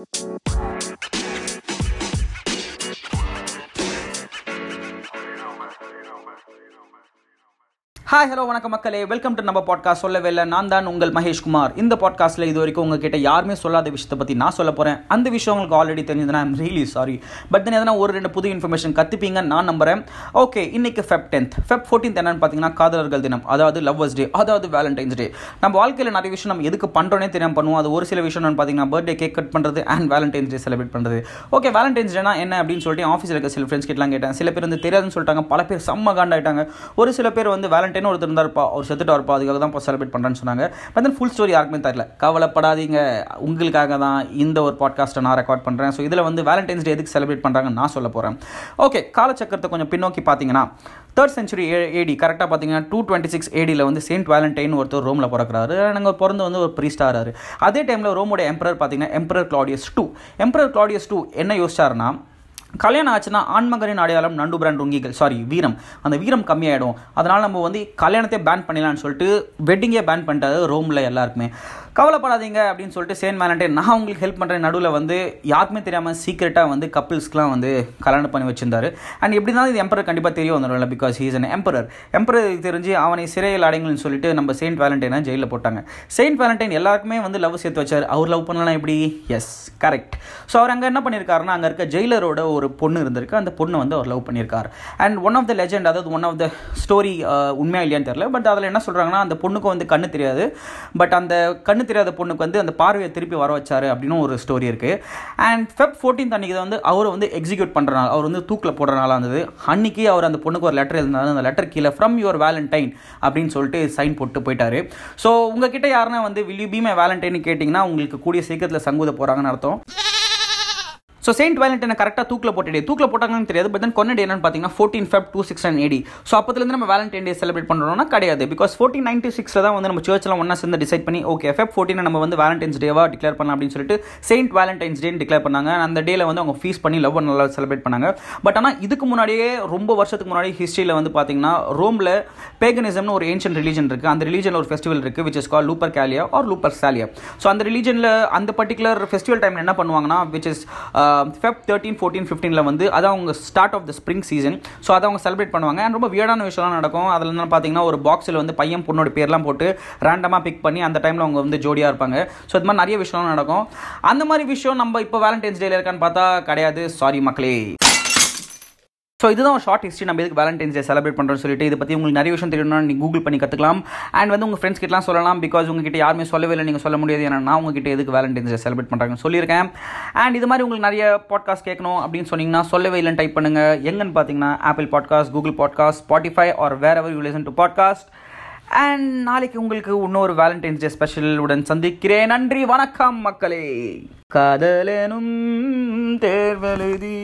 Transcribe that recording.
Música hi hello வணக்கம் மக்களே. Welcome to நம்ம பாட்காஸ்ட் சொல்லவே இல்லை நான் தான் உங்கள் மகேஷ்குமார் இந்த பாட்காஸ்ட்டில் இது வரைக்கும் உங்ககிட்ட யாருமே சொல்லாத விஷயத்தை பற்றி நான் சொல்ல போகிறேன் அந்த விஷயம் உங்களுக்கு ஆல்ரெடி தெரிஞ்சதுன்னா I'm really sorry but then எதனா ஒரு ரெண்டு புது இன்ஃபர்மேஷன் கற்றுப்பீங்க நான் நம்புறேன். ஓகே இன்னைக்கு ஃபெப் டென்த் ஃபெப் ஃபோர்டீன்த் என்னன்னு பார்த்தீங்கன்னா காதலர்கள் தினம். அதாவது லவ்வர்ஸ் டே அதாவது வேலண்டைன்ஸ் டே நம்ம வாழ்க்கையில் நிறைய விஷயம் நம்ம எதுக்கு பண்ணுறோன்னே தெரியாமல் பண்ணுவோம். அது ஒரு சில விஷயம் பார்த்தீங்கன்னா பர்த்டே கேக் கட் பண்ணுறது அண்ட் வேலண்டைன்ஸ் டே செலிப்ரேட் பண்ணுறது ஓகே வேலண்டைன்ஸ் டேனா என்ன அப்படின்னு சொல்லிட்டு ஆஃபீஸில் இருக்க சில ஃப்ரெண்ட்ஸ் கிட்டலாம் கேட்டேன். சில பேர் வந்து தெரியாதுன்னு சொல்லிட்டாங்க. பல பேர் செம்ம காண்டாயிட்டாங்க. ஒரு சில பேர் வந்து வேலண்டைன் ஒருத்தர் இருந்தார்ப்பா அவர் செத்துட்டு இருப்பா அதுக்காக தான் இப்போ செலிப்ரேட் பண்ணுறேன்னு சொன்னாங்க. பட் தென் ஃபுல் ஸ்டோரி யாருக்குமே தெரியல. கவலைப்படாதீங்க. உங்களுக்காக தான் இந்த ஒரு பாட்காஸ்ட்டை நான் ரெக்கார்ட் பண்ணுறேன் ஸோ இதில் வந்து வேலண்டைன்ஸ் டே எதுக்கு செலிப்ரேட் பண்ணுறாங்கன்னு நான் சொல்ல போகிறேன் ஓகே காலச்சக்கரத்தை கொஞ்சம் பின்னோக்கி பார்த்தீங்கன்னா தேர்ட் சென்ச்சுரி ஏடி கரெக்டாக பார்த்தீங்கன்னா டூ டுவெண்ட்டி சிக்ஸ் ஏடியில் வந்து செயின்ட் வேலண்டைன் ஒருத்தர் ரோமில் பிறக்கிறாரு. நாங்கள் பிறந்து வந்து ஒரு ப்ரீஸ்டாராரு அதே டைமில் ரோமோட எம்பரர் பார்த்தீங்கன்னா emperor Claudius two emperor Claudius two என்ன யோசிச்சாருன்னா கல்யாணம் ஆச்சுன்னா ஆண்மகரின் அடையாளம் நண்டு பிராண்ட் ருங்கிகள் சாரி வீரம். அந்த வீரம் கம்மியாயிடும். அதனால் நம்ம வந்து கல்யாணத்தை பேன் பண்ணிடலான்னு சொல்லிட்டு வெட்டிங்கே பேன் பண்ணிட்டாரு ரோமில் எல்லாருக்குமே. கவலைப்படாதீங்க அப்படின்னு சொல்லிட்டு சேன் வேலண்டைன் நான் உங்களுக்கு ஹெல்ப் பண்ணுறேன் நடுவில் வந்து யாருக்குமே தெரியாமல் சீக்கிரட்டாக வந்து கப்பிள்ஸ்க்குலாம் வந்து கல்யாணம் பண்ணி வச்சிருந்தாரு. அண்ட் எப்படி தான் இது எம்பரர் கண்டிப்பாக தெரிய வந்துடும்ல because he's an emperor emperor தெரிஞ்சு அவனை சிறையில் அடைங்கள்னு சொல்லிட்டு நம்ம செயின்ட் வேலண்டைனை ஜெயிலில் போட்டாங்க. செயின்ட் வேலண்டைன் எல்லாருக்குமே வந்து லவ் சேர்த்து வச்சார். அவர் லவ் பண்ணலாம் எப்படி? எஸ் கரெக்ட் ஸோ அவர் அங்கே என்ன பண்ணியிருக்காருன்னா அங்கே இருக்க ஜெயிலரோட ஒரு பொண்ணு இருந்திருக்கு. அந்த பொண்ணை வந்து அவர் லவ் பண்ணியிருக்கார் and one of the legend அதாவது ஒன் ஆஃப் த ஸ்டோரி உண்மையாக இல்லையான்னு தெரியல. பட் அதில் என்ன சொல்கிறாங்கன்னா அந்த பொண்ணுக்கு வந்து கண்ணு தெரியாது. பட் அந்த கண்ணு தெரியாத பொண்ணுக்கு வந்து அந்த பார்வையை திருப்பி வர வச்சாரு அப்படின்னு ஒரு ஸ்டோரி இருக்குது அண்ட் ஃபெப் ஃபோர்டீன் அன்றைக்கி வந்து அவரை வந்து எக்ஸிக்யூட் பண்ணுற நாள் அவர் வந்து தூக்கில் போடுற நாளாக இருந்தது. அன்றைக்கி அவர் அந்த பொண்ணுக்கு ஒரு லெட்டர் எழுதினாரு. அந்த லெட்டர் கீழே ஃப்ரம் யுவர் வேலண்டைன் அப்படின்னு சொல்லிட்டு சைன் போட்டு போயிட்டாரு. ஸோ உங்ககிட்ட யாருன்னா வந்து will you be my valentine கேட்டிங்கன்னா உங்களுக்கு கூடிய சீக்கிரத்தில் சங்கூத போகிறாங்கன்னு அர்த்தம். ஸோ செயின்ட் வேலண்டைனை கரெக்டாக தூக்கில் போட்டுடே தூக்கில் போட்டாங்கன்னு தெரியாது பட் தென் கொன்னடி என்னன்னு பார்த்தீங்கன்னா fourteen Feb two six and AD so அப்போதுலேருந்து நம்ம வேலண்டைன் டே செலிப்ரேட் பண்ணுறோம்னா கிடையாது. பிகாஸ் ஃபோர்டீன் நைன்டி சிக்ஸில் தான் வந்து நம்ம சர்ச்செலாம் ஒன்றா சேர்ந்து டிசைட் பண்ணி ஓகே ஃபெப் ஃபோர்டீனை நம்ம வந்து வேலண்டைன்ஸ் டேவாக டிக்ளேர் பண்ணலாம் அப்படின்னு சொல்லிட்டு செயின்ட் வேலண்டைன்ஸ் டேன்னு டிக்ளேர் பண்ணாங்க. அந்த டேல வந்து அவங்க ஃபீஸ் பண்ணி லவ் நல்லா செலிப்ரேட் பண்ணாங்க. பட் ஆனால் இதுக்கு முன்னாடியே ரொம்ப வருஷத்துக்கு முன்னாடி ஹிஸ்ட்ரியில் வந்து பார்த்தீங்கன்னா ரோமில் பேகனிசம்னு ஒரு ஏன்ஷியன் ரிலீஜன் இருக்குது அந்த ரிலீஜனில் ஒரு ஃபெஸ்டிவல் இருக்குது which is call Lupercalia or Lupercalia so அந்த ரிலீஜனில் அந்த பர்டிகுலர் ஃபெஸ்டிவல் டைமில் என்ன பண்ணுவாங்கன்னா which is Feb thirteen fourteen ஃபிஃப்டீனில் வந்து அதான் அவங்க start of the spring season so அதை அவங்க செலிப்ரேட் பண்ணுவாங்க. அண்ட் ரொம்ப வியர்டான விஷயம்லாம் நடக்கும். அதில் என்ன பார்த்தீங்கன்னா ஒரு பாக்ஸில் வந்து பையன் பொண்ணோட பேர்லாம் போட்டு ரேண்டமாக பிக் பண்ணி அந்த டைமில் அவங்க வந்து ஜோடியாக இருப்பாங்க. ஸோ இது மாதிரி நிறைய விஷயம்லாம் நடக்கும். அந்த மாதிரி விஷயம் நம்ம இப்போ வேலண்டைன்ஸ் டேல இருக்கான்னு பார்த்தா கிடையாது. சாரி மக்களே. ஸோ இதுதான் ஷார்ட் ஹிஸ்ட்ரி நம்ம எதுக்கு வேலண்டைன்ஸ் டே செலிப்ரேட் பண்ணுறோம்னு சொல்லிட்டு இதை பற்றி உங்களுக்கு நிறைய விஷயம் தெரியணும்னா நீங்கள் கூகுள் பண்ணி கற்றுக்கலாம் அண்ட் வந்து உங்கள் ஃப்ரெண்ட்ஸ் கிட்டலாம் சொல்லலாம். பிகாஸ் உங்ககிட்ட யாருமே சொல்லவே இல்லை. நீங்கள் சொல்ல முடியாது. ஏன்னா நான் உங்ககிட்ட எதுக்கு வேலண்டைன்ஸ் டே செலிப்ரேட் பண்ணுறாங்கன்னு சொல்லியிருக்கேன். அண்ட் இது மாதிரி உங்களுக்கு நிறைய பாட்காஸ்ட் கேட்கணும் அப்படின்னு சொன்னீங்கன்னா சொல்லவே இல்லைன்னு டைப் பண்ணுங்கள் எங்கன்னு பார்த்தீங்கன்னா Apple podcast Google podcast Spotify or wherever you listen to podcast and நாளைக்கு உங்களுக்கு இன்னொரு வேலண்டைன்ஸ் டே ஸ்பெஷல் உடன் சந்திக்கிறேன். நன்றி. வணக்கம் மக்களே. காதலனும் தேர்வெழுதி.